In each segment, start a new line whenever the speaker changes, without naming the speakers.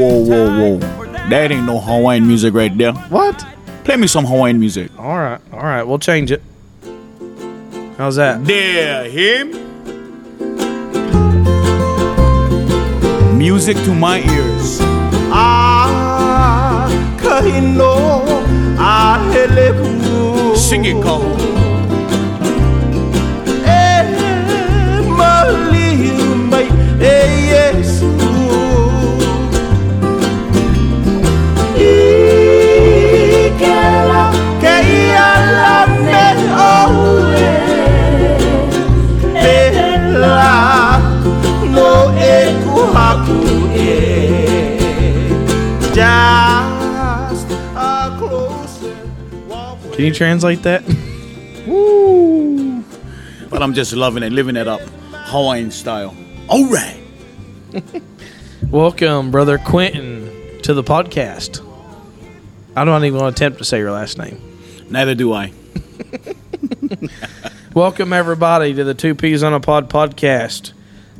whoa, whoa, whoa. That ain't no Hawaiian music right there.
What?
Play me some Hawaiian music.
All right, all right. We'll change it. How's that?
There, him. Music to my ears.
Ah, kahino, ah.
Sing it, Kahu.
Can you translate that?
Woo. But I'm just loving it, living it up. Hawaiian style. All right.
Welcome, brother Quentin, to the podcast. I don't even want to attempt to say your last name.
Neither do I.
Welcome, everybody, to the Two Peas on a Pod podcast.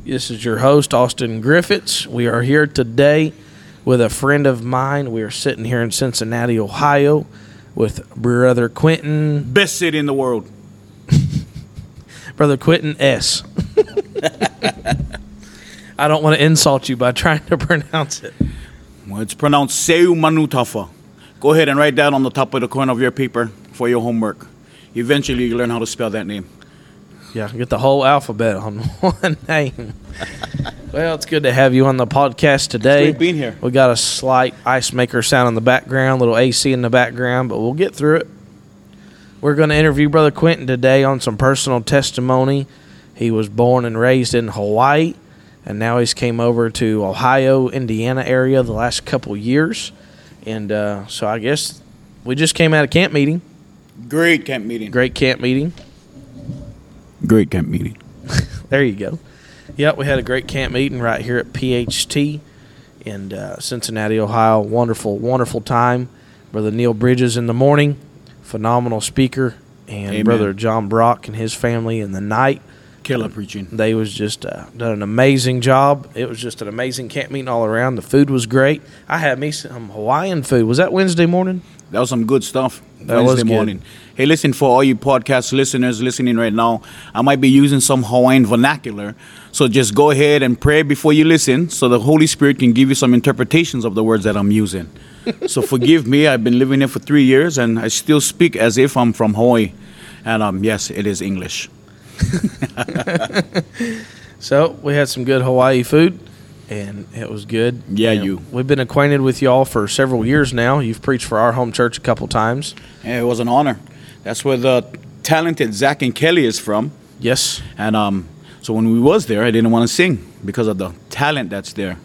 This is your host, Austin Griffiths. We are here today with a friend of mine. We are sitting here in Cincinnati, Ohio, with brother Quentin,
Best city in the world.
brother Quentin S. I don't want to insult you by trying to pronounce it.
Well, it's pronounced Seumanutafa. Go ahead and write that on the top of the corner of your paper for your homework. Eventually, you learn how to spell that name.
Yeah, get the whole alphabet on one name. well, it's good to have you on the podcast today.
great being here.
We got a slight ice maker sound in the background, little AC in the background, but we'll get through it. We're going to interview Brother Quentin today on some personal testimony. He was born and raised in Hawaii, and now he's came over to Ohio, Indiana area the last couple years. And uh, so I guess we just came out of camp meeting,
Great camp meeting.
great camp meeting.
Great camp meeting.
There you go. Yep, we had a great camp meeting right here at PHT in uh, Cincinnati, Ohio. Wonderful, wonderful time. Brother Neil Bridges in the morning, phenomenal speaker, and
Amen.
Brother John Brock and his family in the night.
Killer preaching.
They was just uh, done an amazing job. It was just an amazing camp meeting all around. The food was great. I had me some Hawaiian food. Was that Wednesday morning?
That was some good stuff.
That was good.
morning. Hey, listen, for all you podcast listeners listening right now, I might be using some Hawaiian vernacular. So just go ahead and pray before you listen so the Holy Spirit can give you some interpretations of the words that I'm using. so forgive me. I've been living here for three years and I still speak as if I'm from Hawaii. And um, yes, it is English.
So we had some good Hawaii food, and it was good.
Yeah,
And
you.
We've been acquainted with y'all for several years now. You've preached for our home church a couple times.
Yeah, it was an honor. That's where the talented Zach and Kelly is from.
Yes.
And um, so when we was there, I didn't want to sing because of the talent that's there.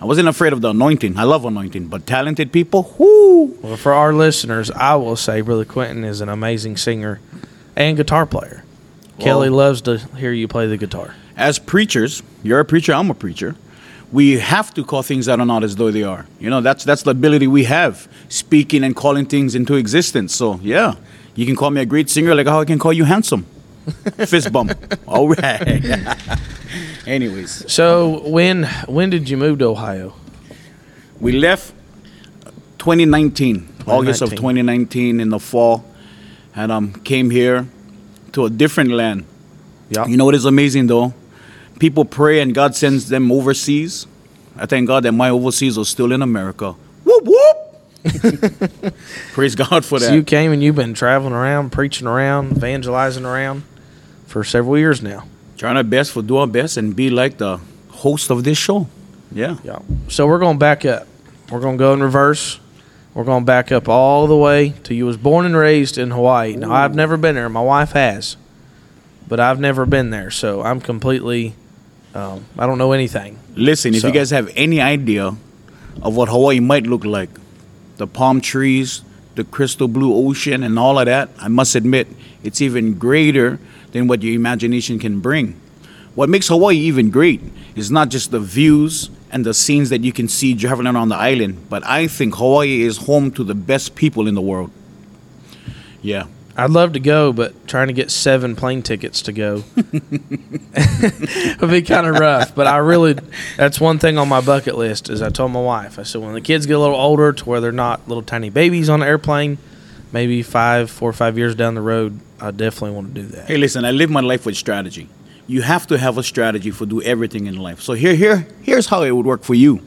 I wasn't afraid of the anointing. I love anointing, but talented people, whoo!
Well, for our listeners, I will say Brother Quentin is an amazing singer and guitar player. Kelly loves to hear you play the guitar.
As preachers, you're a preacher, I'm a preacher. We have to call things that are not as though they are. You know, that's that's the ability we have, speaking and calling things into existence. So yeah, you can call me a great singer, like how I can call you handsome. Fist bump. All right. Anyways,
So when when did you move to Ohio?
we left 2019, August of
2019.
2019 in the fall, and um, came here to a different land.
Yeah.
You know what is amazing though? People pray and God sends them overseas. I thank God that my overseas are still in America. Whoop whoop. Praise God for that.
So you came and you've been traveling around, preaching around, evangelizing around for several years now.
Trying our best for do our best and be like the host of this show. Yeah.
Yeah. So we're going back up. We're going to go in reverse. We're going back up all the way to you was born and raised in Hawaii. Now I've never been there. My wife has, but I've never been there. So I'm completely. Um, I don't know anything.
Listen, if you guys have any idea of what Hawaii might look like, the palm trees, the crystal blue ocean, and all of that, I must admit, it's even greater than what your imagination can bring. What makes Hawaii even great is not just the views and the scenes that you can see traveling around the island, but I think Hawaii is home to the best people in the world. Yeah.
I'd love to go, but trying to get seven plane tickets to go would be kind of rough. But I really, that's one thing on my bucket list. Is I told my wife, I said when the kids get a little older, to where they're not little tiny babies on the airplane, maybe five, four or five years down the road, I definitely want to do that.
Hey, listen, I live my life with strategy. You have to have a strategy for do everything in life. So here, here, here's how it would work for you.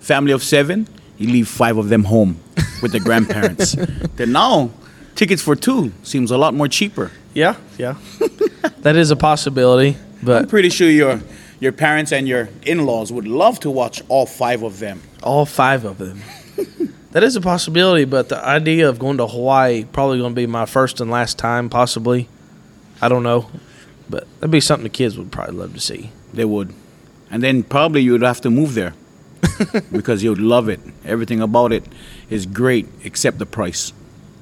Family of seven, you leave five of them home with the grandparents. then now, tickets for two seems a lot more cheaper.
Yeah, yeah, that is a possibility. But I'm
pretty sure your your parents and your in-laws would love to watch all five of them.
all five of them. that is a possibility, but the idea of going to Hawaii probably going to be my first and last time, possibly. I don't know, but that'd be something the kids would probably love to see.
They would. And then probably you would have to move there because you'd love it. Everything about it is great except the price.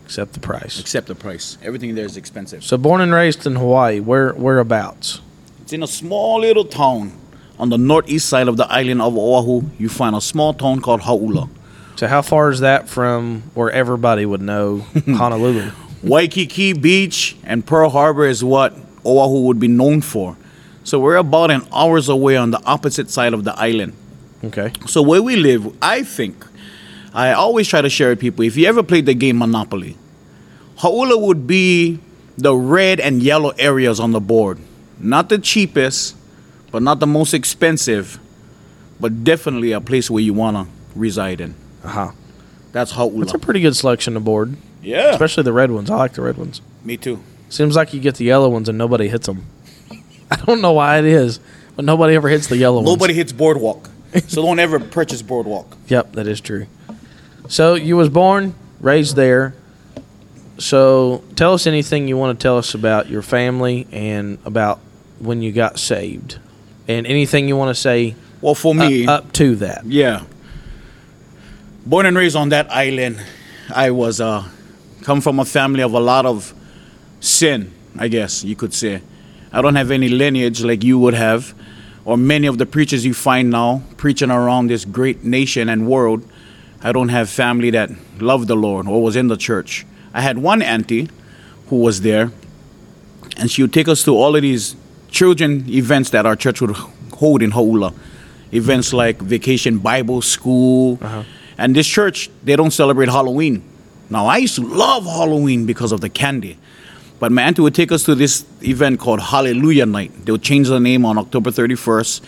Except the price.
Except the price. Everything there is expensive.
So born and raised in Hawaii, where whereabouts?
It's in a small little town on the northeast side of the island of Oahu. You find a small town called Hauula.
So how far is that from where everybody would know Honolulu?
Waikiki Beach and Pearl Harbor is what Oahu would be known for. So we're about an hours away on the opposite side of the island.
Okay.
So where we live, I think, I always try to share with people. If you ever played the game Monopoly, Hauula would be the red and yellow areas on the board. Not the cheapest, but not the most expensive, but definitely a place where you wanna reside in.
Uh huh.
That's Hauula.
That's a pretty good selection of board,
yeah.
especially the red ones. I like the red ones.
Me too.
Seems like you get the yellow ones and nobody hits them. I don't know why it is, but nobody ever hits the yellow ones.
Nobody hits Boardwalk, so don't ever purchase Boardwalk.
Yep, that is true. So you was born, raised there. So tell us anything you want to tell us about your family and about when you got saved, and anything you want to say
Well, for
up,
me,
up to that.
Yeah. Born and raised on that island, I was uh, come from a family of a lot of sin, I guess you could say. I don't have any lineage like you would have, or many of the preachers you find now preaching around this great nation and world. I don't have family that loved the Lord or was in the church. I had one auntie who was there, and she would take us to all of these children events that our church would hold in Hauula. Events like Vacation Bible School. Uh-huh. And this church, they don't celebrate Halloween. Now, I used to love Halloween because of the candy. But my auntie would take us to this event called Hallelujah Night. They would change the name on October 31st.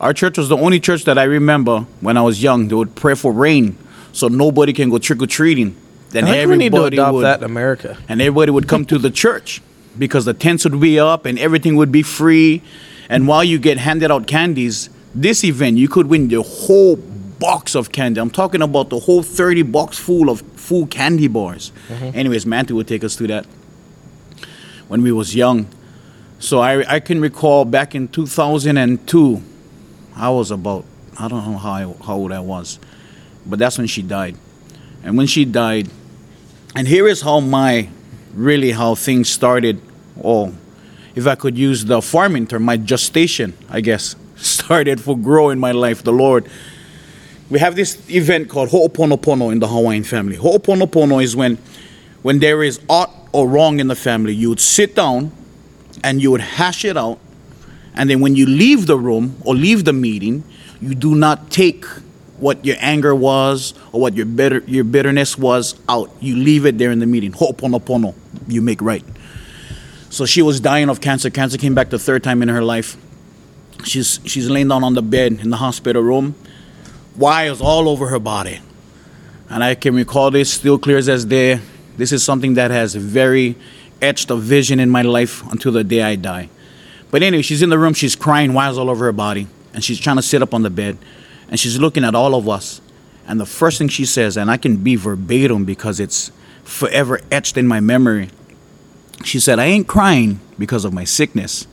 Our church was the only church that I remember when I was young. They would pray for rain so nobody can go trick or treating. Then
I we need to
everybody
adopt
would,
that in America.
and everybody would come to the church because the tents would be up and everything would be free. And while you get handed out candies, this event you could win the whole box of candy. I'm talking about the whole 30 box full of full candy bars. Mm-hmm. Anyways, Manti would take us to that when we was young. So I, I can recall back in 2002, I was about, I don't know how, I, how old I was, but that's when she died. And when she died, and here is how my, really how things started, or if I could use the farming term, my gestation, I guess, started for growing my life, the Lord. We have this event called Ho'oponopono in the Hawaiian family. Ho'oponopono is when, when there is aught or wrong in the family, you would sit down and you would hash it out. And then when you leave the room or leave the meeting, you do not take what your anger was or what your bitter your bitterness was out. You leave it there in the meeting. Ho'oponopono, you make right. So she was dying of cancer. Cancer came back the third time in her life. She's she's laying down on the bed in the hospital room. Wires all over her body. And I can recall this still clear as day. This is something that has very etched a vision in my life until the day I die. But anyway, she's in the room, she's crying, wires all over her body, and she's trying to sit up on the bed, and she's looking at all of us. And the first thing she says, and I can be verbatim because it's forever etched in my memory. She said, I ain't crying because of my sickness.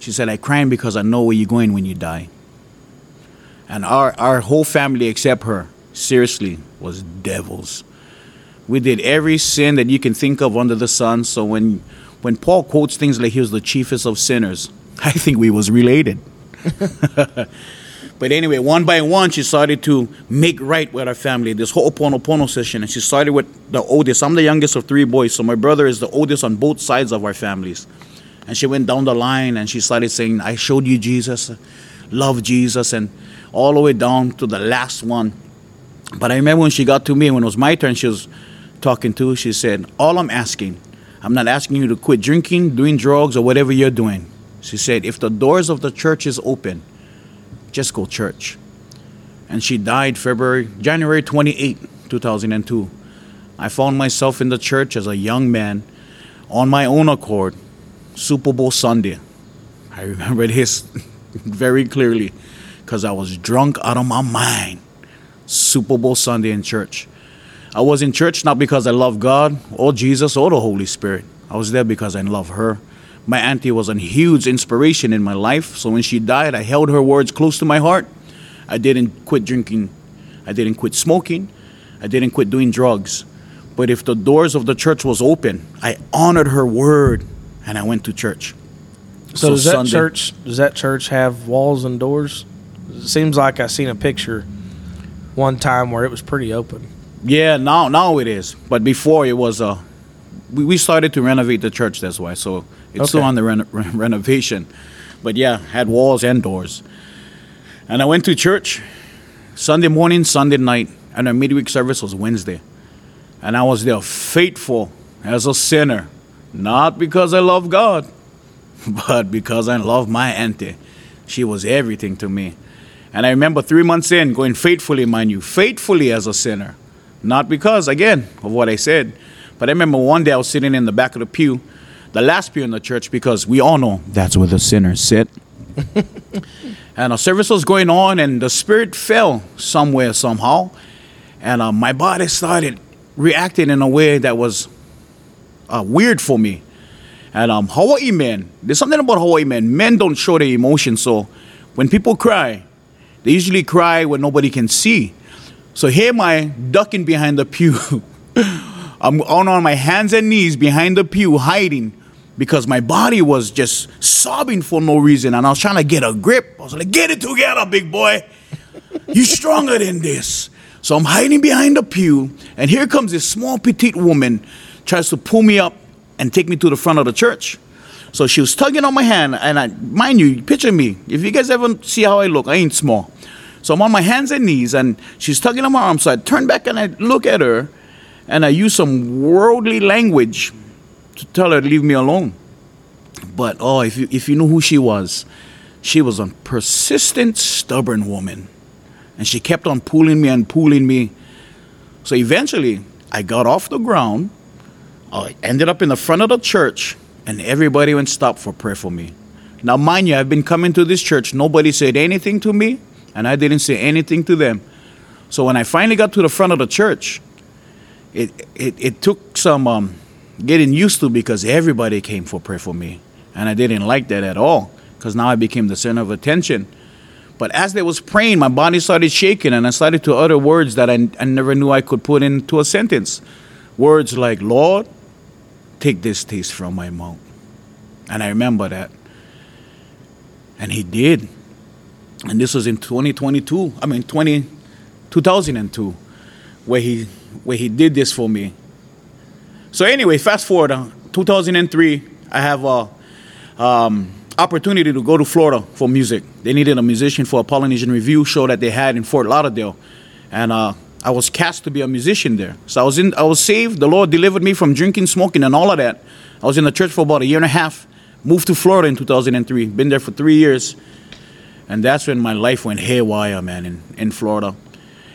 She said, I crying because I know where you're going when you die. And our, our whole family, except her, seriously, was devils. We did every sin that you can think of under the sun. So when when Paul quotes things like he was the chiefest of sinners, I think we was related. But anyway, one by one, she started to make right with our family. This whole Ho'oponopono session, and she started with the oldest. I'm the youngest of three boys, so my brother is the oldest on both sides of our families. And she went down the line and she started saying, I showed you Jesus, love Jesus, and all the way down to the last one. But I remember when she got to me, when it was my turn, she was talking to, she said, All I'm asking, I'm not asking you to quit drinking, doing drugs, or whatever you're doing. She said, If the doors of the church is open, just go church. And she died February, January 28, 2002. I found myself in the church as a young man on my own accord, Super Bowl Sunday. I remember this very clearly because I was drunk out of my mind. Super Bowl Sunday in church. I was in church not because I love God or Jesus or the Holy Spirit. I was there because I love her. My auntie was a huge inspiration in my life. So when she died, I held her words close to my heart. I didn't quit drinking. I didn't quit smoking. I didn't quit doing drugs. But if the doors of the church was open, I honored her word and I went to church.
So, does that church does that church have walls and doors? It seems like I seen a picture one time where it was pretty open.
Yeah, now now it is. But before it was uh we, we started to renovate the church that's why. So it's still on the reno- re- renovation. But yeah, had walls and doors. And I went to church Sunday morning, Sunday night, and our midweek service was Wednesday. And I was there faithful as a sinner, not because I love God, but because I love my auntie. She was everything to me. And I remember three months in, going faithfully, mind you, faithfully as a sinner. Not because, again, of what I said, but I remember one day I was sitting in the back of the pew, the last pew in the church, because we all know that's where the sinners sit. and a service was going on, and the spirit fell somewhere, somehow. And uh, my body started reacting in a way that was uh, weird for me. And um, Hawaii men, there's something about Hawaii men. Men don't show their emotion, so when people cry, they usually cry when nobody can see. So here am I ducking behind the pew. I'm on, on my hands and knees behind the pew, hiding because my body was just sobbing for no reason. And I was trying to get a grip. I was like, get it together, big boy. You're stronger than this. So I'm hiding behind the pew, and here comes this small petite woman, tries to pull me up and take me to the front of the church. So she was tugging on my hand, and I, mind you, picture me. If you guys ever see how I look, I ain't small. So I'm on my hands and knees, and she's tugging on my arm. So I turn back and I look at her, and I use some worldly language to tell her to leave me alone. But oh, if you if you knew who she was, she was a persistent, stubborn woman, and she kept on pulling me and pulling me. So eventually, I got off the ground. I ended up in the front of the church, and everybody went stop for prayer for me. Now, mind you, I've been coming to this church. Nobody said anything to me, and I didn't say anything to them. So when I finally got to the front of the church, it it, it took some um, getting used to because everybody came for prayer for me, and I didn't like that at all because now I became the center of attention. But as they was praying, my body started shaking, and I started to utter words that I, I never knew I could put into a sentence. Words like, "Lord, take this taste from my mouth," and I remember that. And He did, and this was in 2022. I mean, 20, 2002, where He where He did this for me. So anyway, fast forward, uh, 2003, I have a um, opportunity to go to Florida for music. They needed a musician for a Polynesian revue show that they had in Fort Lauderdale, and uh, I was cast to be a musician there. So I was in, I was saved. The Lord delivered me from drinking, smoking, and all of that. I was in the church for about a year and a half. Moved to Florida in 2003. Been there for three years, and that's when my life went haywire, man. In in Florida,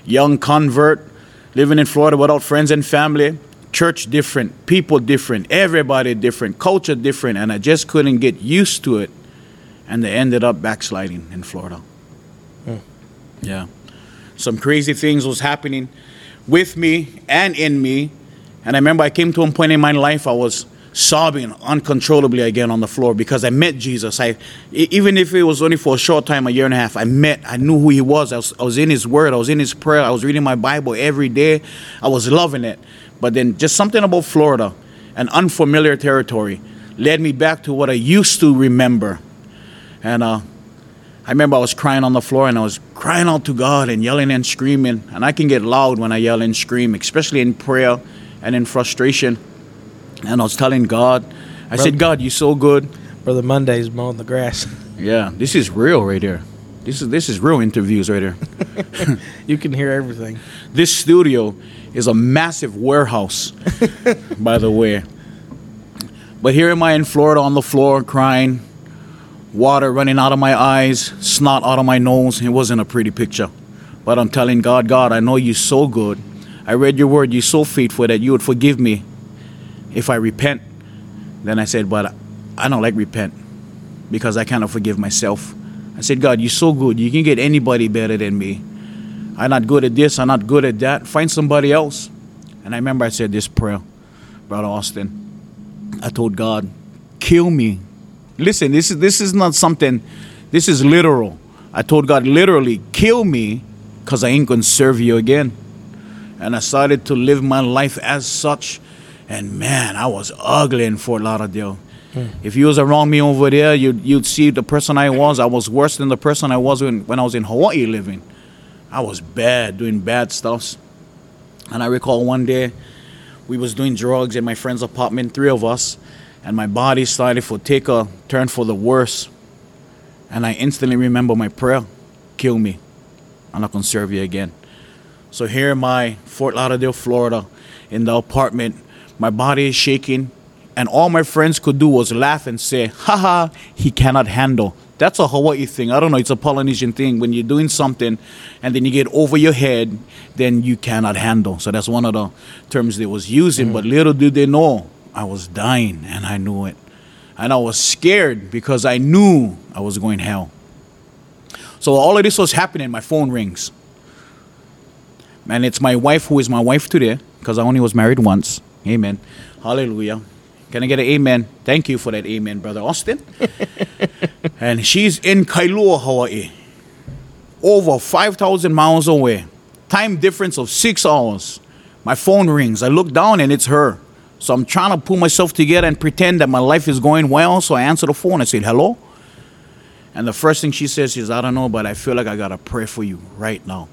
young convert, living in Florida without friends and family. Church different, people different, everybody different, culture different, and I just couldn't get used to it. And they ended up backsliding in Florida. Hmm. Yeah. Some crazy things was happening with me and in me. And I remember I came to a point in my life I was sobbing uncontrollably again on the floor because I met Jesus. I, even if it was only for a short time, a year and a half, I met, I knew who he was. I was, I was in his word, I was in his prayer, I was reading my Bible every day. I was loving it. But then just something about Florida, an unfamiliar territory, led me back to what I used to remember. And uh, I remember I was crying on the floor and I was crying out to God and yelling and screaming. And I can get loud when I yell and scream, especially in prayer and in frustration. And I was telling God, I said, God, you're so good.
Brother Monday's mowing the grass.
Yeah, this is real right here. This is this is real interviews right here.
you can hear everything.
This studio is a massive warehouse, by the way. But here am I in Florida on the floor crying, water running out of my eyes, snot out of my nose. It wasn't a pretty picture. But I'm telling God, God, I know you're so good. I read your word, you're so faithful that you would forgive me if I repent. Then I said, But I don't like repent because I cannot forgive myself. I said, God, you're so good. You can get anybody better than me. I'm not good at this, I'm not good at that. Find somebody else. And I remember I said this prayer, Brother Austin. I told God, kill me. Listen, this is this is not something this is literal. I told God literally, kill me because I ain't gonna serve you again. And I started to live my life as such. And man, I was ugly in Fort Lauderdale. Hmm. If you was around me over there, you'd, you'd see the person I was. I was worse than the person I was when, when I was in Hawaii living. I was bad, doing bad stuffs. And I recall one day we was doing drugs in my friend's apartment, three of us, and my body started to take a turn for the worse. And I instantly remember my prayer, kill me. I'm not gonna serve you again. So here am I, Fort Lauderdale, Florida, in the apartment. My body is shaking, and all my friends could do was laugh and say, haha, he cannot handle. That's a Hawaii thing. I don't know, it's a Polynesian thing. When you're doing something and then you get over your head, then you cannot handle. So that's one of the terms they was using. But mm. little did they know, I was dying and I knew it. And I was scared because I knew I was going hell. So all of this was happening, my phone rings. And it's my wife who is my wife today, because I only was married once. Amen. Hallelujah. Can I get an amen? Thank you for that amen, Brother Austin. and she's in Kailua, Hawaii. Over 5,000 miles away. Time difference of six hours. My phone rings. I look down and it's her. So I'm trying to pull myself together and pretend that my life is going well. So I answer the phone. I said, hello? And the first thing she says is, I don't know, but I feel like I got to pray for you right now.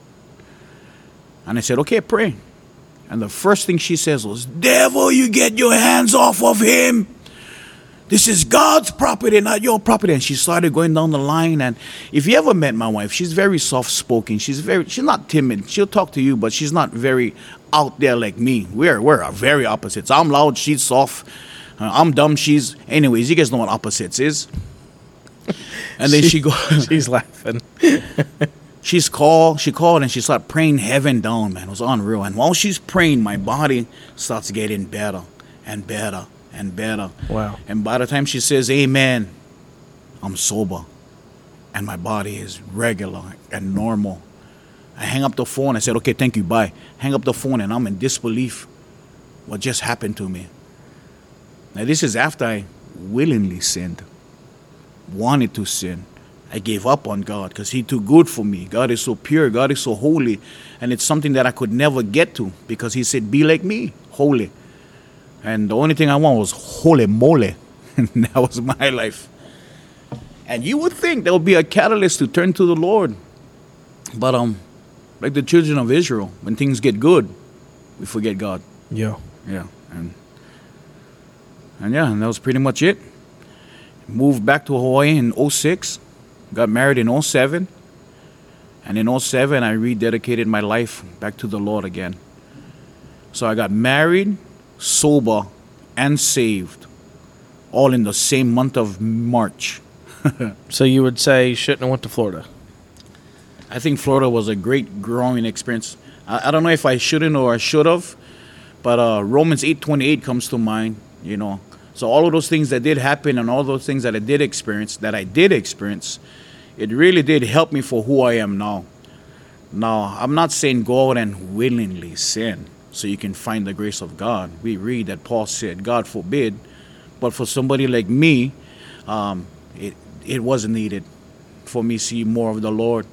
And I said, okay, pray. And the first thing she says was, Devil, you get your hands off of him. This is God's property, not your property. And she started going down the line. And if you ever met my wife, she's very soft spoken. She's very, she's not timid. She'll talk to you, but she's not very out there like me. We're, we're very opposites. I'm loud, she's soft. Uh, I'm dumb, she's. Anyways, you guys know what opposites is. And then she, goes,
She's laughing.
she's called she called and she started praying heaven down man. It was unreal. And while she's praying my body starts getting better and better and better.
Wow.
and by the time she says amen i'm sober. And my body is regular and normal. I hang up the phone. I said okay thank you. Bye. Hang up the phone and i'm in disbelief. What just happened to me? Now this is after i willingly sinned wanted to sin I gave up on God because He too good for me. God is so pure. God is so holy, and it's something that I could never get to because He said, "Be like me, holy." And the only thing I want was holy moly, and that was my life. And you would think there would be a catalyst to turn to the Lord, but um, like the children of Israel, when things get good, we forget God.
Yeah.
Yeah, and and yeah, and that was pretty much it. Moved back to Hawaii in 06. Got married in 07. And in 07, I rededicated my life back to the Lord again. So I got married, sober, and saved, all in the same month of March.
So you would say you shouldn't have went to Florida.
I think Florida was a great growing experience. I, I don't know if I shouldn't or I should have, but uh, Romans eight twenty eight comes to mind. You know, so all of those things that did happen and all those things that I did experience, that I did experience, it really did help me for who I am now. Now I'm not saying go out and willingly sin so you can find the grace of God. We read that Paul said, "God forbid," but for somebody like me, um, it it wasn't needed for me to see more of the Lord.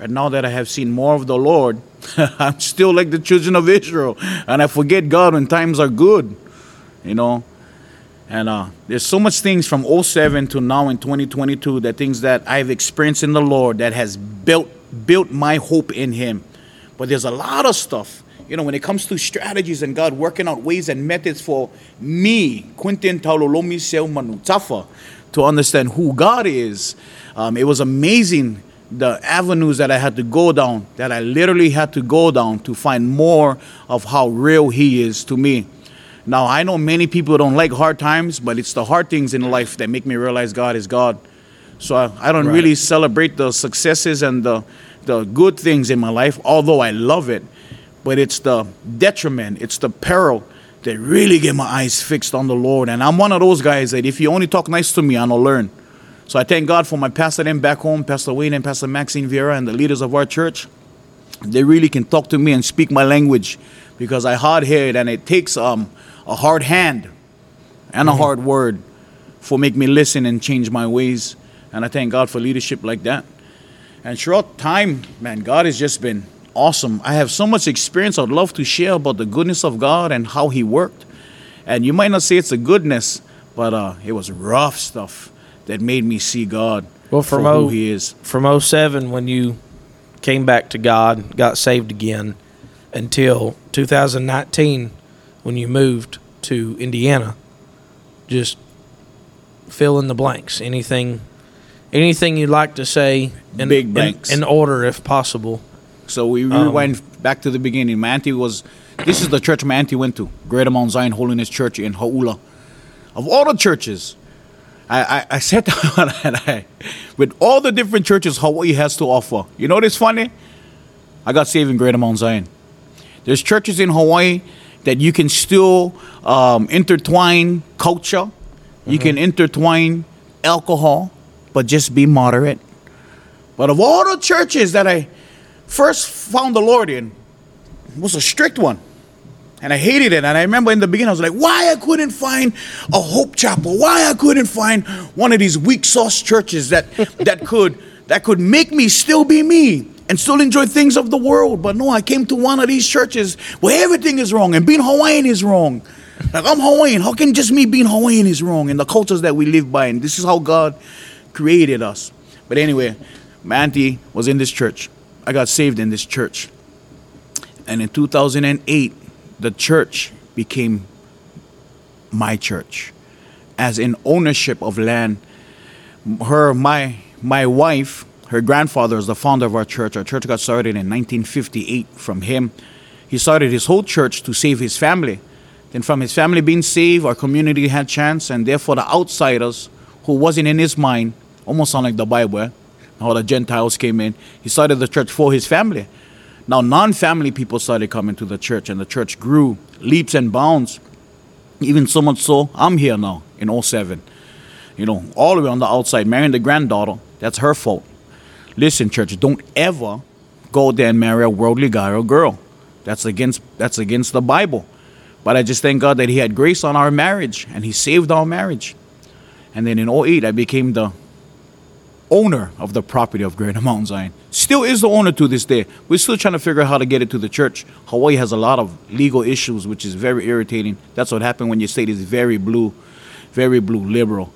And now that I have seen more of the Lord, I'm still like the children of Israel. And I forget God when times are good, you know. And uh, there's so much things from 07 to now in 2022 that things that I've experienced in the Lord that has built built my hope in Him. But there's a lot of stuff, you know, when it comes to strategies and God working out ways and methods for me, Quentin Taulolomi Manutafa, to understand who God is. Um, it was amazing the avenues that I had to go down, that I literally had to go down to find more of how real He is to me. Now, I know many people don't like hard times, but it's the hard things in life that make me realize God is God. So I, I don't
Right.
really celebrate the successes and the, the good things in my life, although I love it. But it's the detriment, it's the peril that really get my eyes fixed on the Lord. And I'm one of those guys that if you only talk nice to me, I'm gonna learn. So I thank God for my pastor them back home, Pastor Wayne and Pastor Maxine Vieira, and the leaders of our church. They really can talk to me and speak my language because I hard headed and it takes um, a hard hand and a hard word for make me listen and change my ways. And I thank God for leadership like that. And throughout time, man, God has just been awesome. I have so much experience I'd love to share about the goodness of God and how He worked. And you might not say it's a goodness, but uh, it was rough stuff that made me see God
Well,
for
from
who
O-
He is.
from 07 when you came back to God, got saved again, until 2019 when you moved to Indiana. Just fill in the blanks. Anything, anything you'd like to say in,
Big
in-
blanks.
in, order if possible.
So we
Um,
rewind back to the beginning. My auntie was, this is the church my auntie went to, Greater Mount Zion Holiness Church in Hauula. Of all the churches, I, I, I sat down and I, with all the different churches Hawaii has to offer, you know what's funny? I got saved in Greater Mount Zion. There's churches in Hawaii that you can still um, intertwine culture, you can intertwine alcohol, but just be moderate. But of all the churches that I first found the Lord in, was a strict one. And I hated it. And I remember in the beginning, I was like, why I couldn't find a Hope Chapel? Why I couldn't find one of these weak sauce churches that that could that could make me still be me and still enjoy things of the world. But no, I came to one of these churches where everything is wrong and being Hawaiian is wrong. Like I'm Hawaiian. How can just me being Hawaiian is wrong? And the cultures that we live by, and this is how God created us. But anyway, my auntie was in this church. I got saved in this church. And in 2008, the church became my church as in ownership of land. Her, my, my wife, her grandfather is the founder of our church. Our church got started in 1958 from him. He started his whole church to save his family. Then from his family being saved, our community had chance, and therefore the outsiders who wasn't in his mind, almost sound like the Bible, eh? how the Gentiles came in. He started the church for his family. Now non-family people started coming to the church, and the church grew leaps and bounds. Even so much so, I'm here now in 07. You know, all the way on the outside, marrying the granddaughter, that's her fault. Listen, church, don't ever go there and marry a worldly guy or girl. That's against that's against the Bible. But I just thank God that He had grace on our marriage and He saved our marriage. And then in 08, I became the owner of the property of Greater Mount Zion. Still is the owner to this day. We're still trying to figure out how to get it to the church. Hawaii has a lot of legal issues, which is very irritating. That's what happened when your state is very blue, very blue liberal.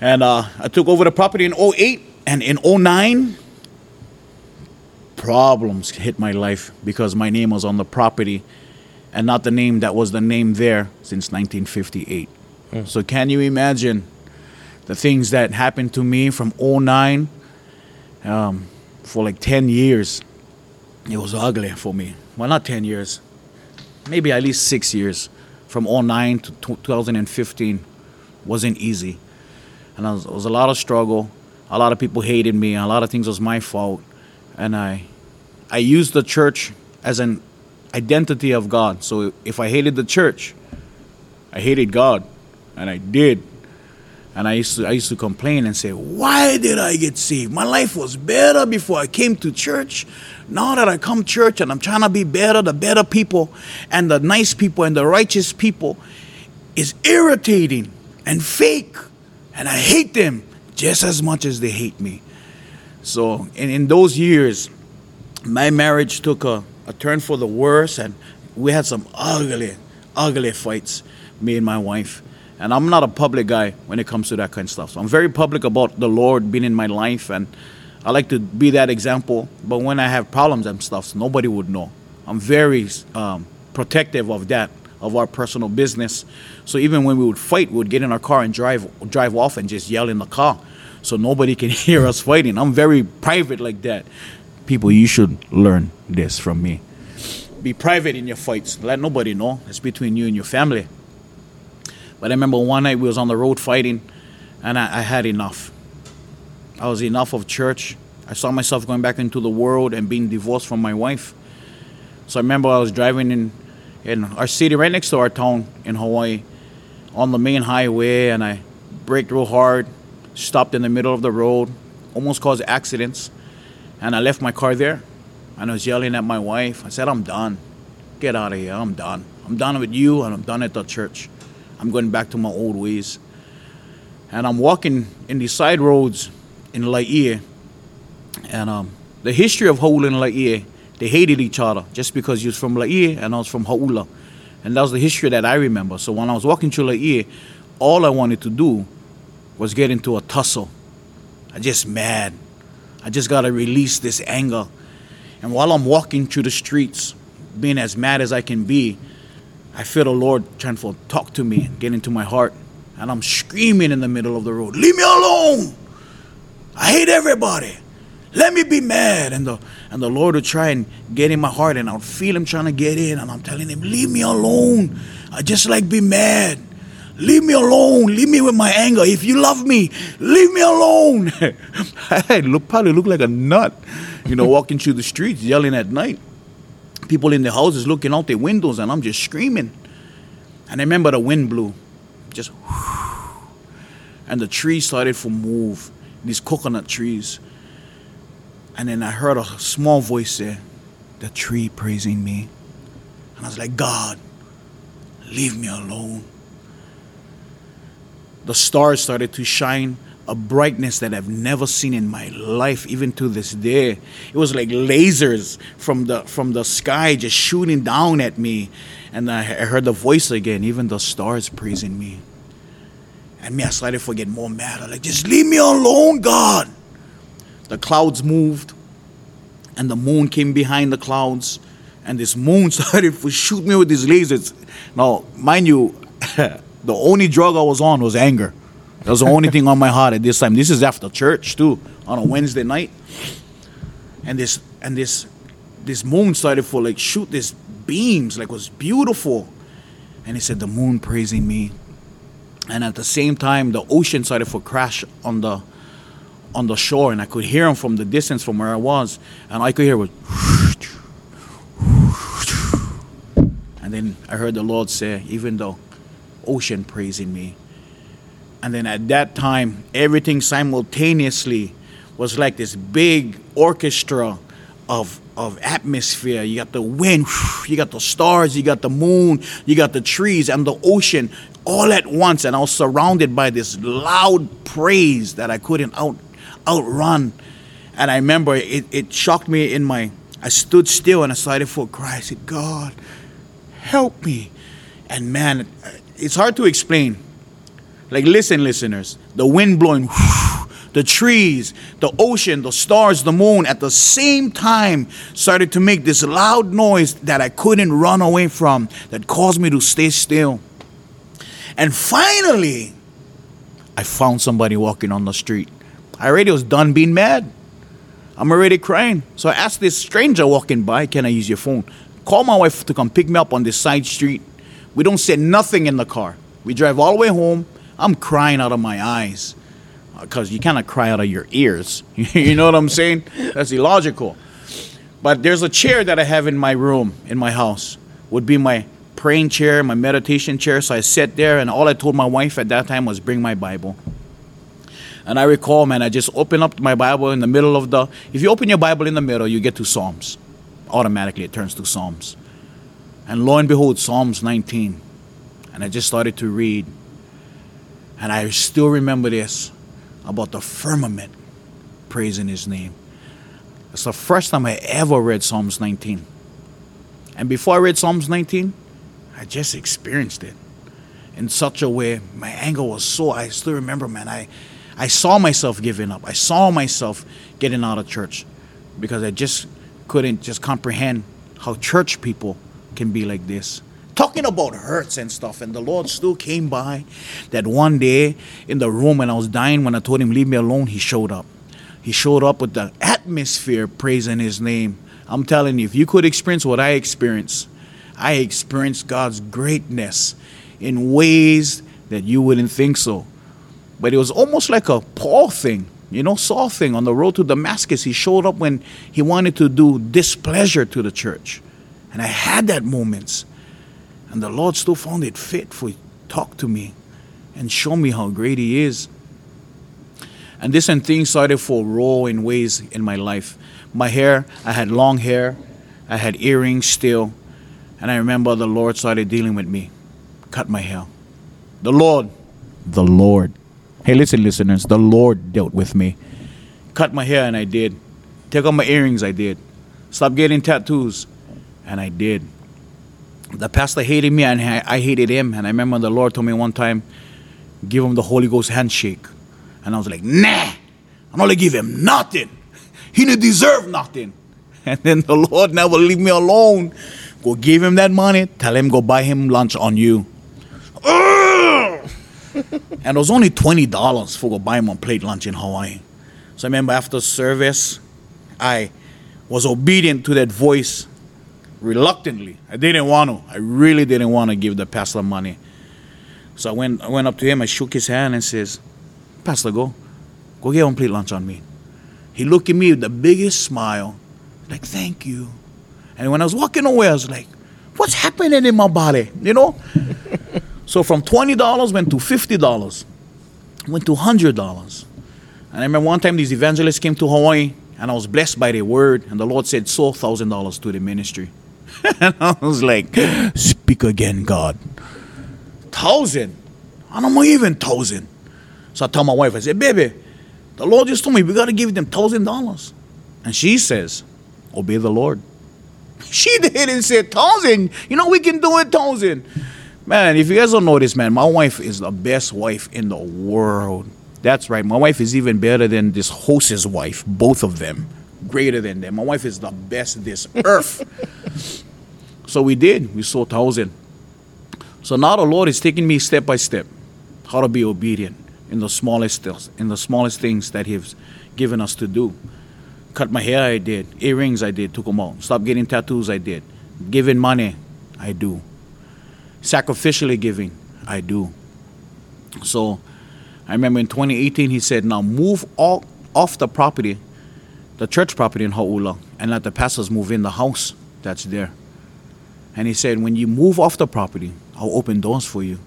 And uh, I took over the property in 08 and in 09 problems hit my life because my name was on the property and not the name that was the name there since 1958. So can you imagine the things that happened to me from 09 um, for like 10 years? It was ugly for me. Well, not 10 years, maybe at least six years. From 09 to 2015 wasn't easy. And it was, it was a lot of struggle. A lot of people hated me. A lot of things was my fault. And I, I used the church as an identity of God. So if I hated the church, I hated God, and I did. And I used to I used to complain and say, "Why did I get saved? My life was better before I came to church. Now that I come church and I'm trying to be better, the better people and the nice people and the righteous people is irritating and fake, and I hate them just as much as they hate me." So, in, in those years, my marriage took a, a turn for the worse, and we had some ugly, ugly fights, me and my wife. And I'm not a public guy when it comes to that kind of stuff. So I'm very public about the Lord being in my life, and I like to be that example. But when I have problems and stuff, nobody would know. I'm very um, protective of that, of our personal business. So even when we would fight, we would get in our car and drive drive off and just yell in the car, so nobody can hear us fighting. I'm very private like that. People, you should learn this from me. Be private in your fights. Let nobody know. It's between you and your family. But I remember one night we was on the road fighting, and I, I had enough. I was enough of church. I saw myself going back into the world and being divorced from my wife. So I remember I was driving in in our city right next to our town in Hawaii on the main highway and I braked real hard, stopped in the middle of the road, almost caused accidents. And I left my car there and I was yelling at my wife. I said, I'm done. Get out of here. I'm done. I'm done with you and I'm done at the church. I'm going back to my old ways. And I'm walking in these side roads in Laie. And um, the history of Hauula and Laie, they hated each other just because he was from Laie and I was from Hauula. And that was the history that I remember. So when I was walking through Laie, all I wanted to do was get into a tussle. I just mad. I just gotta release this anger. And while I'm walking through the streets, being as mad as I can be, I feel the Lord trying to talk to me and get into my heart. And I'm screaming in the middle of the road, Leave me alone! I hate everybody. Let me be mad. And the and the Lord would try and get in my heart, and I'd feel him trying to get in, and I'm telling him, Leave me alone. I just like be mad. Leave me alone. Leave me with my anger. If you love me, leave me alone. I look probably look like a nut, you know, walking through the streets yelling at night. People in the houses looking out their windows, and I'm just screaming. And I remember the wind blew, just, and the trees started to move. These coconut trees. And then I heard a small voice say, The tree praising me. And I was like, God, leave me alone. The stars started to shine a brightness that I've never seen in my life, even to this day. It was like lasers from the from the sky just shooting down at me. And I heard the voice again, even the stars praising me. And me, I started to get more mad. I'm like, just leave me alone, God. The clouds moved, and the moon came behind the clouds, and this moon started to shoot me with these lasers. Now, mind you, the only drug I was on was anger. That was the only thing on my heart at this time. This is after church too, on a Wednesday night. And this and this this moon started to like shoot these beams, like was beautiful. And he said, The moon praising me. And at the same time, the ocean started to crash on the on the shore, and I could hear him from the distance from where I was, and I could hear was. And then I heard the Lord say, even the ocean praising me. And then at that time, everything simultaneously was like this big orchestra of of atmosphere. You got the wind, you got the stars, you got the moon, you got the trees and the ocean all at once. And I was surrounded by this loud praise that I couldn't out outrun. And I remember it, it shocked me in my I stood still and I started for cry. I said, God, help me. And man, it's hard to explain. Like, listen, listeners, the wind blowing, the trees, the ocean, the stars, the moon at the same time started to make this loud noise that I couldn't run away from, that caused me to stay still. And finally, I found somebody walking on the street. I already was done being mad. I'm already crying. So I asked this stranger walking by, Can I use your phone? Call my wife to come pick me up on this side street. We don't say nothing in the car. We drive all the way home. I'm crying out of my eyes uh, because you cannot cry out of your ears. you know what I'm saying? That's illogical. But there's a chair that I have in my room, in my house, would be my praying chair, my meditation chair. So I sat there, and all I told my wife at that time was bring my Bible. And I recall, man, I just opened up my Bible in the middle of the. If you open your Bible in the middle, you get to Psalms. Automatically, it turns to Psalms. And lo and behold, Psalms 19. And I just started to read. And I still remember this about the firmament praising his name. It's the first time I ever read Psalms 19. And before I read Psalms 19, I just experienced it. in such a way. My anger was so. I still remember, man. I, I saw myself giving up. I saw myself getting out of church because I just couldn't just comprehend how church people can be like this. Talking about hurts and stuff, and the Lord still came by. That one day in the room when I was dying, when I told him, Leave me alone, he showed up. He showed up with the atmosphere praising his name. I'm telling you, if you could experience what I experienced, I experienced God's greatness in ways that you wouldn't think so. But it was almost like a Paul thing, you know, Saul thing on the road to Damascus. He showed up when he wanted to do displeasure to the church. And I had that moments. And the Lord still found it fit for talk to me and show me how great he is. And this and things started for roll in ways in my life. My hair, I had long hair, I had earrings still, and I remember the Lord started dealing with me. Cut my hair. The Lord, the Lord. Hey, listen, listeners, the Lord dealt with me. Cut my hair, and I did. Take off my earrings, I did. Stop getting tattoos, and I did. The pastor hated me, and I hated him. And I remember the Lord told me one time, give him the Holy Ghost handshake. And I was like, nah, I'm not gonna give him nothing. He didn't deserve nothing. And then the Lord never leave me alone. Go give him that money, tell him go buy him lunch on you. And it was only twenty dollars for go buy a plate lunch in Hawaii. So I remember after service, I was obedient to that voice reluctantly. I didn't want to. I really didn't want to give the pastor money. So I went, I went up to him, I shook his hand and says, Pastor, go, go get one plate lunch on me. He looked at me with the biggest smile, like, thank you. And when I was walking away, I was like, what's happening in my body? You know? So from $20 went to $50, went to $100. And I remember one time these evangelists came to Hawaii and I was blessed by their word, and the Lord said, sow $1,000 to the ministry. and I was like, speak again, God. Thousand. I don't even thousand. So I tell my wife, I said, baby, the Lord just told me we got to give them thousand dollars. And she says, obey the Lord. She didn't say thousand. You know, we can do it thousand. Man, if you guys don't know this, man, my wife is the best wife in the world. That's right. My wife is even better than this host's wife. Both of them. Greater than them. My wife is the best this earth. so we did. We saw thousand. So now the Lord is taking me step by step how to be obedient in the smallest things, in the smallest things that He's given us to do. Cut my hair, I did. Earrings, I did. Took them out. Stop getting tattoos, I did. Giving money, I do. Sacrificially giving, I do. So I remember in 2018, he said, now move all, off the property, the church property in Hauula, and let the pastors move in the house that's there. And he said, when you move off the property, I'll open doors for you.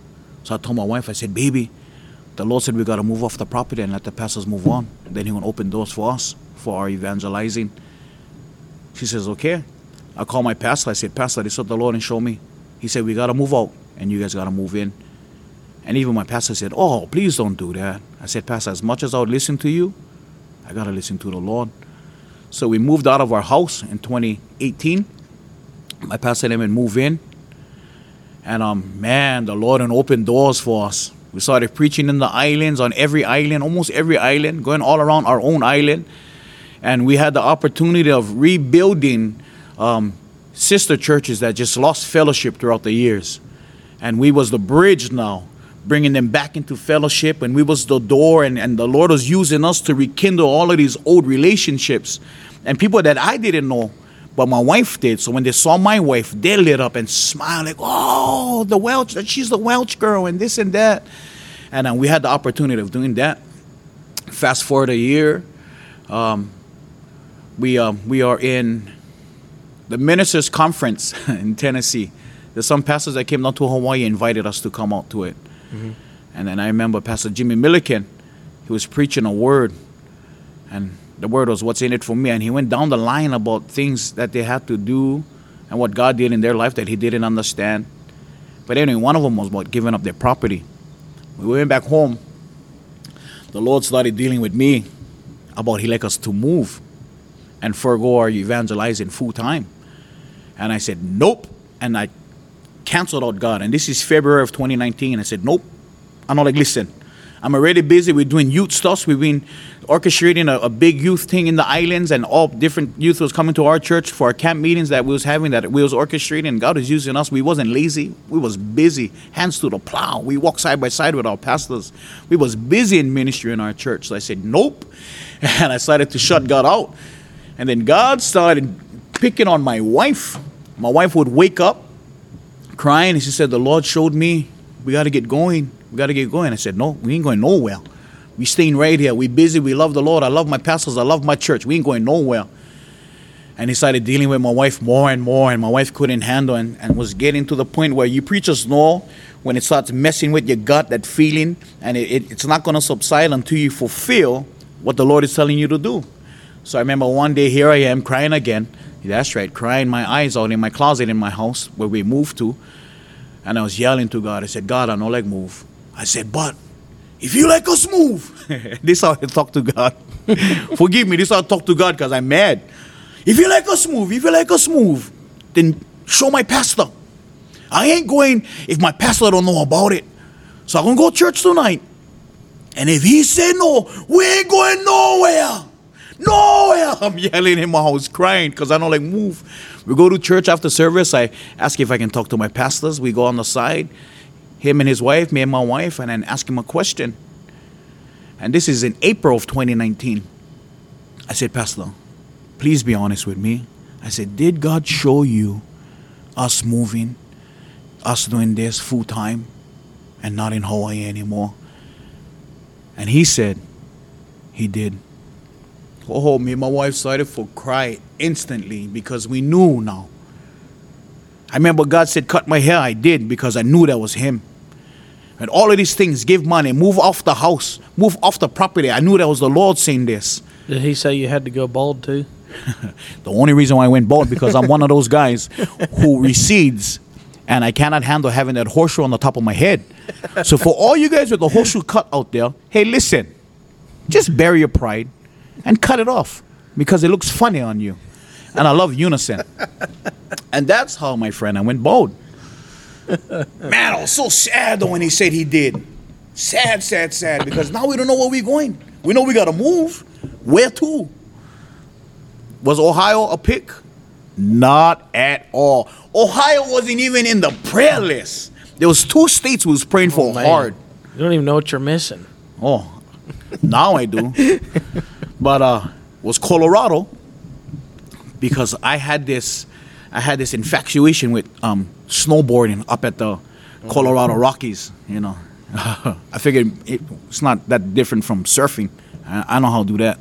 So I told my wife, I said, baby, the Lord said we got to move off the property and let the pastors move on. Then He will open doors for us for our evangelizing. She says, okay. I call my pastor. I said, Pastor, this is what the Lord and show me. He said, we got to move out and you guys got to move in. And even my pastor said, oh, please don't do that. I said, Pastor, as much as I would listen to you, I got to listen to the Lord. So we moved out of our house in 2018. My pastor and him move in. And um, man, the Lord opened doors for us. We started preaching in the islands, on every island, almost every island, going all around our own island. And we had the opportunity of rebuilding um, sister churches that just lost fellowship throughout the years. And we was the bridge now, bringing them back into fellowship. And we was the door, and, and the Lord was using us to rekindle all of these old relationships. And people that I didn't know, but my wife did. So when they saw my wife, they lit up and smiled like, "Oh, the Welch, she's the Welch girl," and this and that. And uh, we had the opportunity of doing that. Fast forward a year, um, we um, we are in the ministers' conference in Tennessee. There's some pastors that came down to Hawaii invited us to come out to it. And then I remember Pastor Jimmy Milliken, he was preaching a word, and the word was what's in it for me. And he went down the line about things that they had to do and what God did in their life that he didn't understand. But anyway, one of them was about giving up their property. We went back home. The Lord started dealing with me about He like us to move and forego our evangelizing full time. And I said, nope. And I canceled out God. And this is February of 2019. I said, nope. I'm not like, listen, I'm already busy. We're doing youth stuff. We've been orchestrating a, a big youth thing in the islands, and all different youth was coming to our church for our camp meetings that we was having, that we was orchestrating. And God is using us. We wasn't lazy. We was busy, hands to the plow. We walked side by side with our pastors. We was busy in ministry in our church. So I said, nope. And I started to shut God out. And then God started picking on my wife. My wife would wake up crying, and she said, The Lord showed me we got to get going. We got to get going. I said, No, we ain't going nowhere. We staying right here. We busy. We love the Lord. I love my pastors. I love my church. We ain't going nowhere. And he started dealing with my wife more and more, and my wife couldn't handle and, and was getting to the point where you preachers know when it starts messing with your gut, that feeling, and it, it, it's not going to subside until you fulfill what the Lord is telling you to do. So I remember one day here I am crying again. That's right, crying my eyes out in my closet in my house where we moved to. And I was yelling to God. I said, God, I know like move. I said, but if you like us move, this is how I talk to God. Forgive me, this is how I talk to God because I'm mad. If you like us move, if you like us move, then show my pastor. I ain't going if my pastor don't know about it. So I'm gonna go to church tonight. And if he say no, we ain't going nowhere. Nowhere. I'm yelling in my house, crying because I don't like move. We go to church after service. I ask if I can talk to my pastors. We go on the side, him and his wife, me and my wife, and then ask him a question. And this is in April of 2019. I said, Pastor, please be honest with me. I said, Did God show you us moving, us doing this full time, and not in Hawaii anymore? And he said, He did. Oh, me and my wife started to cry instantly because we knew now. I remember God said, Cut my hair. I did because I knew that was Him. And all of these things, give money, move off the house, move off the property. I knew that was the Lord saying this.
Did he say you had to go bald too?
The only reason why I went bald because I'm one of those guys who recedes and I cannot handle having that horseshoe on the top of my head. So for all you guys with the horseshoe cut out there, hey, listen, just bury your pride and cut it off because it looks funny on you. And I love unison. And that's how, my friend, I went bald. Man, I was so sad though when he said he did. Sad, sad, sad because now we don't know where we're going. We know we got to move. Where to? Was Ohio a pick? Not at all. Ohio wasn't even in the prayer list. There was two states we was praying oh, for
Oh, Man,
hard.
You don't even know what you're missing.
Oh, now I do. but uh, was Colorado because I had this, I had this infatuation with um, snowboarding up at the Colorado Rockies. You know, I figured it, it's not that different from surfing. I, I know how to do that.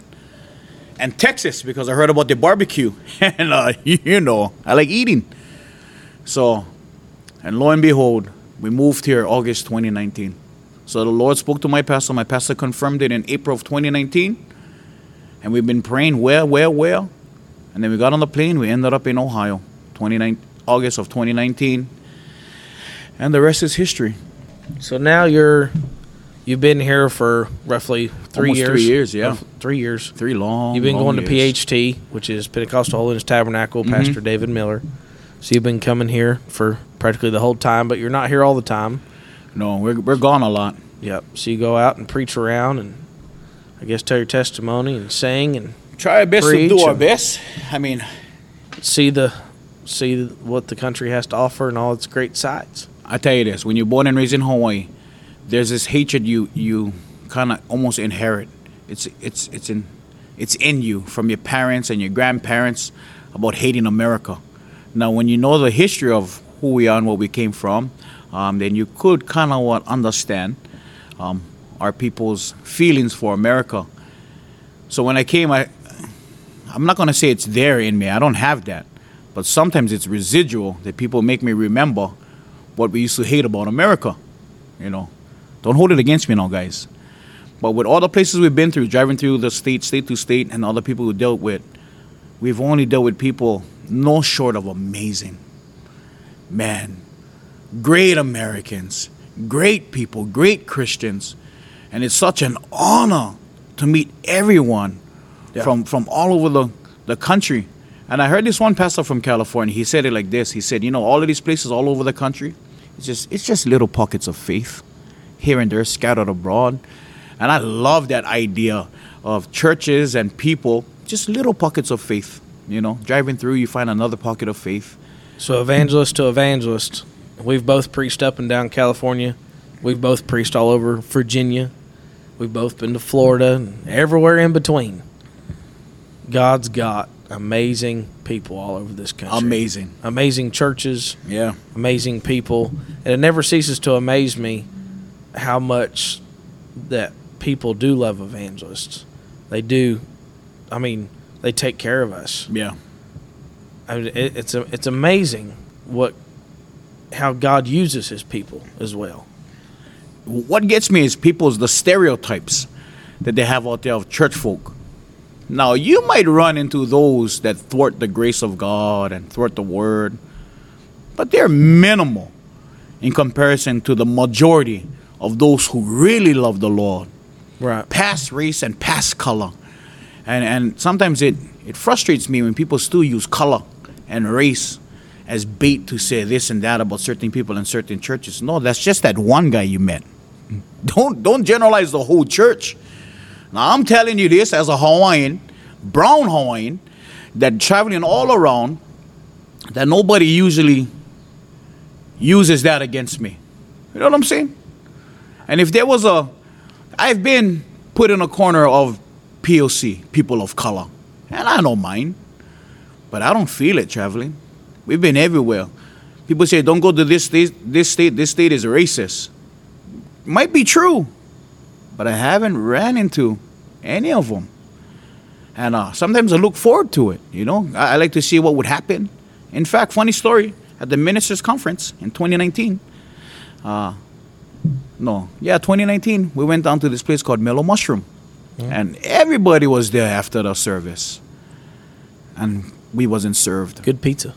And Texas because I heard about the barbecue, and uh, you know I like eating. So, and lo and behold, we moved here August 2019. So the Lord spoke to my pastor. My pastor confirmed it in April of 2019. And we've been praying where, where, where. And then we got on the plane. We ended up in Ohio, 29, August of 2019. And the rest is history.
So now you're you've been here for roughly three
Almost
years.
three years, yeah.
Rough- Three years.
Three long.
You've been
long
going to. PHT, which is Pentecostal Holiness Tabernacle,
Mm-hmm.
Pastor David Miller. So you've been coming here for practically the whole time, but you're not here all the time.
No, we're, we're gone a lot.
Yep. So you go out and preach around and I guess tell your testimony and sing and
Try our best to do our best. I mean,
see the see what the country has to offer and all its great sights.
I tell you this: when you're born and raised in Hawaii, there's this hatred you you kind of almost inherit. It's it's it's in it's in you from your parents and your grandparents about hating America. Now, when you know the history of who we are and where we came from, um, then you could kind of understand um, our people's feelings for America. So when I came, I I'm not gonna say it's there in me. I don't have that, but sometimes it's residual that people make me remember what we used to hate about America. You know, don't hold it against me now, guys. But with all the places we've been through, driving through the state, state to state, and all the people we dealt with, we've only dealt with people no short of amazing. Man, great Americans, great people, great Christians, and it's such an honor to meet everyone
Yeah.
from from all over the, the country. And I heard this one pastor from California. He said it like this. He said, "You know, all of these places all over the country, it's just it's just little pockets of faith, here and there, scattered abroad." And I love that idea of churches and people, just little pockets of faith. You know, driving through, you find another pocket of faith.
So evangelist to evangelist, we've both preached up and down California. We've both preached all over Virginia. We've both been to Florida and everywhere in between. God's got amazing people all over this country.
Amazing.
Amazing churches,
Yeah.
amazing people. And it never ceases to amaze me how much that people do love evangelists. They do. I mean, they take care of us.
Yeah.
I mean, it, it's a, it's amazing what how God uses His people as well.
What gets me is people's the stereotypes that they have out there of church folk. Now you might run into those that thwart the grace of God and thwart the word, but they're minimal in comparison to the majority of those who really love the Lord,
Right.
past race and past color. And and sometimes it, it frustrates me when people still use color and race as bait to say this and that about certain people in certain churches. No, that's just that one guy you met. Don't don't generalize the whole church. Now I'm telling you this as a Hawaiian, brown Hawaiian, that traveling all around, that nobody usually uses that against me. You know what I'm saying? And if there was a, I've been put in a corner of POC, people of color, and I don't mind, but I don't feel it traveling. We've been everywhere. People say, don't go to this state, this state, this state is racist. Might be true, but I haven't ran into any of them. And uh, sometimes I look forward to it, you know. I, I like to see what would happen. In fact, funny story, at the Ministers' Conference in 2019, uh, no, yeah, 2019, we went down to this place called Mellow Mushroom. And everybody was there after the service. And we wasn't served.
Good pizza.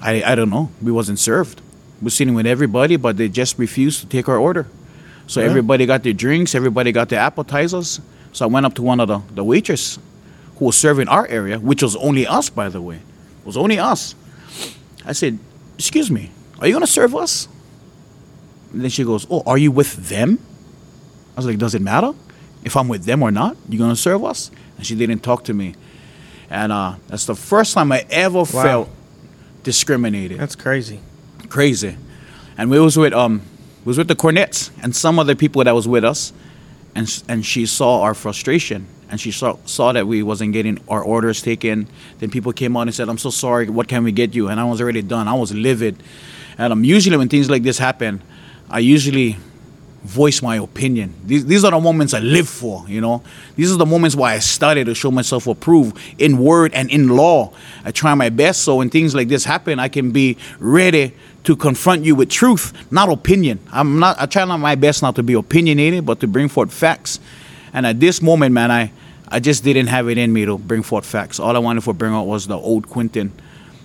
I, I don't know. We wasn't served. We're sitting with everybody, but they just refused to take our order. So
Yeah.
everybody got their drinks, everybody got their appetizers. So I went up to one of the, the waitress who was serving our area, which was only us, by the way. It was only us. I said, Excuse me, are you gonna serve us? And then she goes, Oh, are you with them? I was like, Does it matter if I'm with them or not? You gonna serve us? And she didn't talk to me. And uh, that's the first time I ever felt discriminated
That's crazy.
crazy. And we was with um was with the Cornetts and some other people that was with us, and and she saw our frustration and she saw saw that we wasn't getting our orders taken. Then people came on and said, "I'm so sorry. What can we get you?" And I was already done. I was livid. And um, usually when things like this happen, I usually voice my opinion. These, these are the moments I live for, you know. These are the moments where I study to show myself approved in word and in law. I try my best so when things like this happen, I can be ready to confront you with truth, not opinion. I'm not I try not my best not to be opinionated, but to bring forth facts. And at this moment, man, I I just didn't have it in me to bring forth facts. All I wanted to bring out was the old Quentin.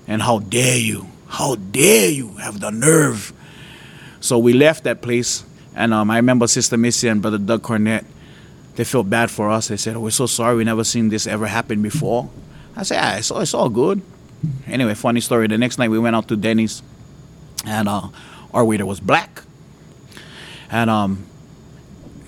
And how dare you? How dare you have the nerve? So we left that place, and um, I remember Sister Missy and Brother Doug Cornett. They felt bad for us. They said, oh, "We're so sorry. We never seen this ever happen before." I said, ah, "It's all, it's all good." Anyway, funny story. The next night we went out to Denny's, and uh, our waiter was black, and um,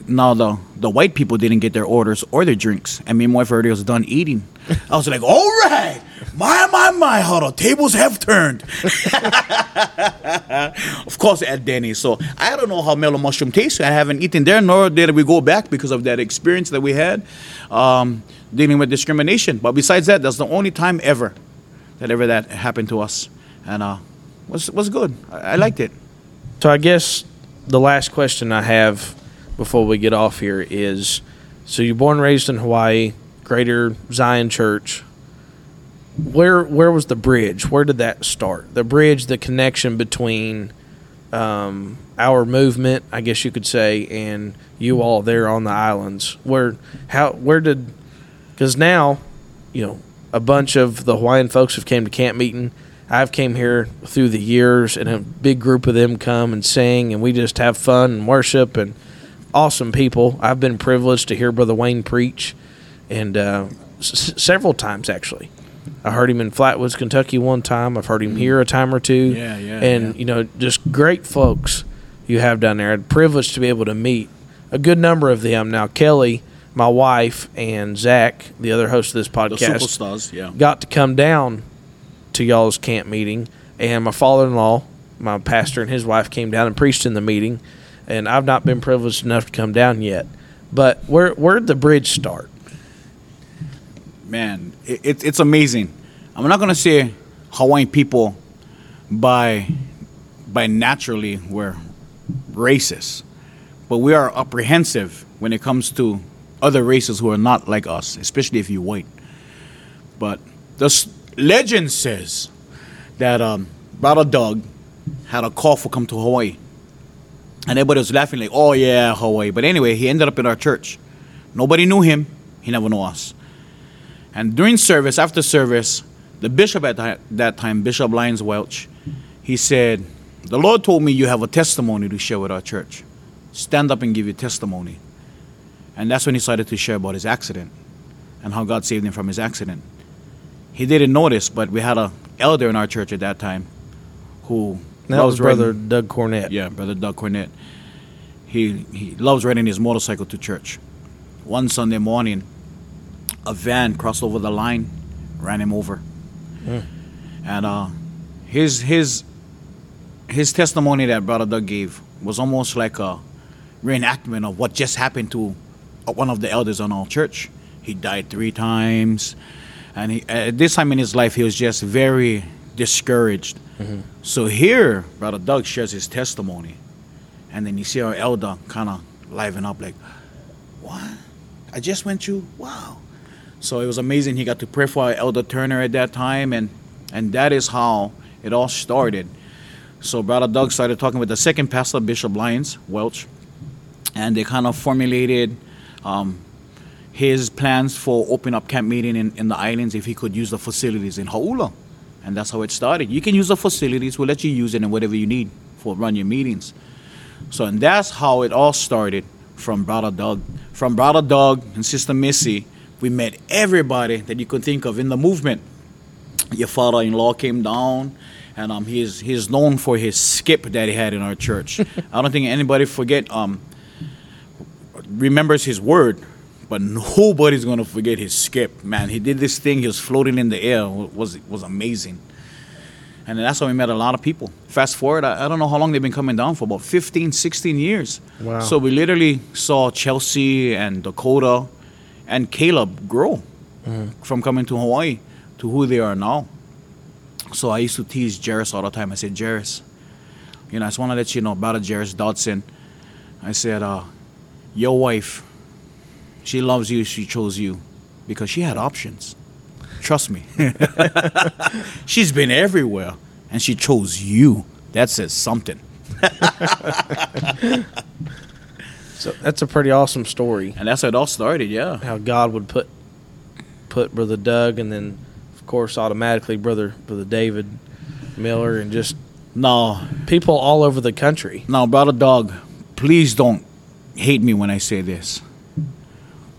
now the the white people didn't get their orders or their drinks, and me and my wife already was done eating. I was like, "All right, my my my, how the tables have turned." of course, at Denny's. So I don't know how mellow mushroom tastes. I haven't eaten there, nor did we go back because of that experience that we had um, dealing with discrimination. But besides that, that's the only time ever that ever that happened to us, and uh, was was good. I, I liked it.
So I guess the last question I have before we get off here is so you're born and raised in Hawaii, Greater Zion Church. Where where was the bridge? Where did that start? The bridge, the connection between um, our movement, I guess you could say, and you all there on the islands. Where how where did because now, you know, a bunch of the Hawaiian folks have came to camp meeting. I've came here through the years, and a big group of them come and sing, and we just have fun and worship and awesome people. I've been privileged to hear Brother Wayne preach, and uh, s- several times actually. I heard him in Flatwoods, Kentucky one time. I've heard him here a time or two.
Mm. Yeah, yeah,
And
yeah.
you know, just great folks you have down there. I'm privileged to be able to meet a good number of them. Now, Kelly, my wife, and Zach, the other host of this
The
podcast,
superstars, yeah.
got to come down to y'all's camp meeting, and my father-in-law, my pastor, and his wife came down and preached in the meeting, and I've not been privileged enough to come down yet. But where where'd the bridge start?
Man, it, it, it's amazing. I'm not gonna say Hawaiian people by by naturally we're racist, but we are apprehensive when it comes to other races who are not like us, especially if you're white. But the s- legend says that um, Brother Doug had a call for come to Hawaii, and everybody was laughing like, "Oh yeah, Hawaii." But anyway, he ended up in our church. Nobody knew him. He never knew us. And during service, after service, the bishop at that- time, Bishop Lyons Welch, he said, The Lord told me you have a testimony to share with our church. Stand up and give your testimony. And that's when he started to share about his accident and how God saved him from his accident. He didn't notice, but we had a elder in our church at that time who
That was
riding-
brother Doug Cornett.
yeah, brother Doug Cornett. He he loves riding his motorcycle to church. One Sunday morning, a van crossed over the line, ran him over, and uh, his his his testimony that brother Doug gave was almost like a reenactment of what just happened to uh, one of the elders on our church. He died three times, and he, at this time in his life, he was just very discouraged. So here, brother Doug shares his testimony, and then you see our elder kind of liven up, like, "What? I just went through. Wow!" So it was amazing. He got to pray for elder Turner at that time, and and that is how it all started. So brother Doug started talking with the second pastor, Bishop Lyons Welch, and they kind of formulated um, his plans for opening up camp meeting in, in the islands if he could use the facilities in Hauula. And that's how it started. You can use the facilities, we'll let you use it in whatever you need for run your meetings. So and that's how it all started from Brother Doug. From Brother Doug and Sister Missy, we met everybody that you could think of in the movement. Your father-in-law came down, and um, he is he is known for his skip that he had in our church. I don't think anybody forget um remembers his word, but nobody's gonna forget his skip. Man, he did this thing. He was floating in the air. It was was amazing. And that's how we met a lot of people. Fast forward, I, I don't know how long they've been coming down for, about 15, 16 years.
Wow.
So we literally saw Chelsea and Dakota and Caleb grow from coming to Hawaii to who they are now. So I used to tease Jairus all the time. I said, Jairus, you know, I just want to let you know about Jairus Dodson. I said, uh, your wife, she loves you, she chose you because she had options. Trust me. She's been everywhere and she chose you. That says something.
So that's a pretty awesome story.
And that's how it all started, yeah.
How God would put put brother Doug, and then of course automatically brother brother David Miller, and just
Now,
people all over the country.
now, brother Doug, please don't hate me when I say this.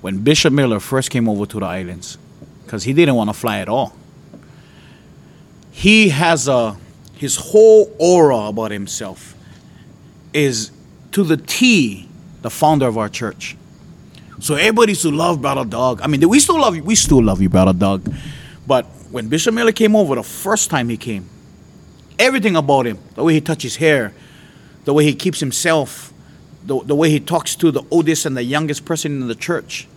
When Bishop Miller first came over to the islands, because he didn't want to fly at all, he has a his whole aura about himself is to the T the founder of our church. So everybody used to love Brother Doug. I mean, we still love you. We still love you, Brother Doug. But when Bishop Miller came over, the first time he came, everything about him, the way he touches hair, the way he keeps himself, the, the way he talks to the oldest and the youngest person in the church,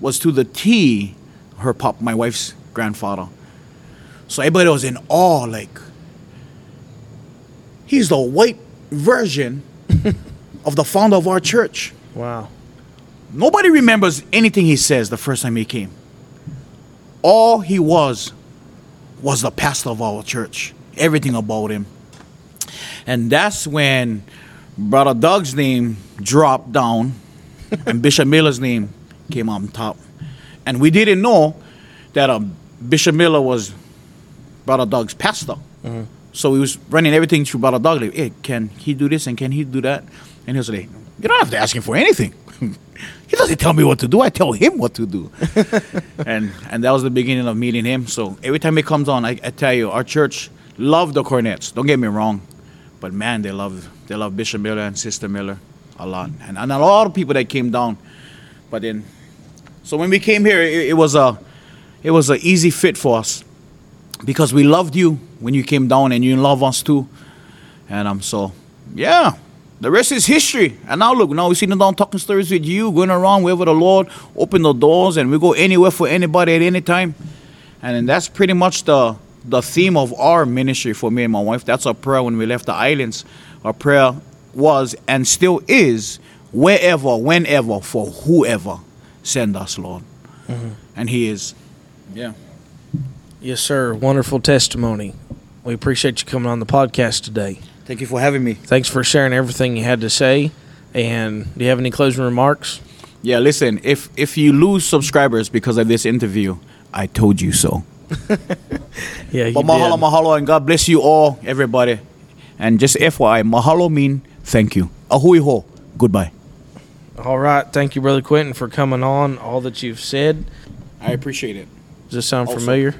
was to the T her pop, my wife's grandfather. So everybody was in awe, like, he's the white version of the founder of our church.
Wow.
Nobody remembers anything he says the first time he came. All he was was the pastor of our church. Everything about him. And that's when Brother Doug's name dropped down and Bishop Miller's name came on top. And we didn't know that um, Bishop Miller was Brother Doug's pastor. So he was running everything through Brother Doug. Hey, can he do this and can he do that? And he was like, you don't have to ask him for anything. he doesn't tell me what to do. I tell him what to do. and and that was the beginning of meeting him. So every time he comes on, I, I tell you, our church love the Cornetts. Don't get me wrong, but man, they love they love Bishop Miller and Sister Miller a lot, and, and a lot of people that came down. But then, so when we came here, it, it was a it was an easy fit for us because we loved you when you came down, and you love us too. And um, so yeah, the rest is history. And now look, now we're sitting down talking stories with you, going around wherever the Lord open the doors, and we go anywhere for anybody at any time. And that's pretty much the the theme of our ministry for me and my wife. That's our prayer when we left the islands. Our prayer was and still is wherever, whenever, for whoever send us, Lord. Mm-hmm. And He is. Yeah.
Yes, sir. Wonderful testimony. We appreciate you coming on the podcast today.
Thank you for having me.
Thanks for sharing everything you had to say. And do you have any closing remarks?
Yeah, listen, if if you lose subscribers because of this interview, I told you so.
Yeah, you
But mahalo,
did.
mahalo, and God bless you all, everybody. And just FYI, mahalo mean thank you. A hui hou. Goodbye.
All right. Thank you, Brother Quentin, for coming on. All that you've said.
I appreciate it.
Does this sound
Also-
familiar?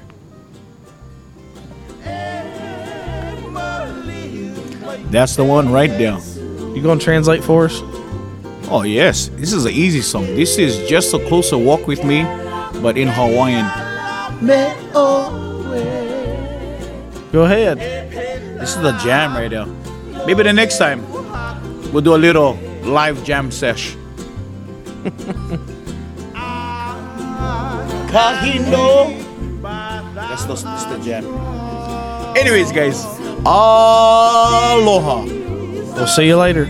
That's the one right there.
You going to translate for us?
Oh yes, this is an easy song. This is just a closer walk with me, but in Hawaiian.
Go ahead.
This is the jam right there. Maybe the next time we'll do a little live jam sesh. Kahino. That's the, that's the jam. Anyways, guys, aloha.
We'll see you later.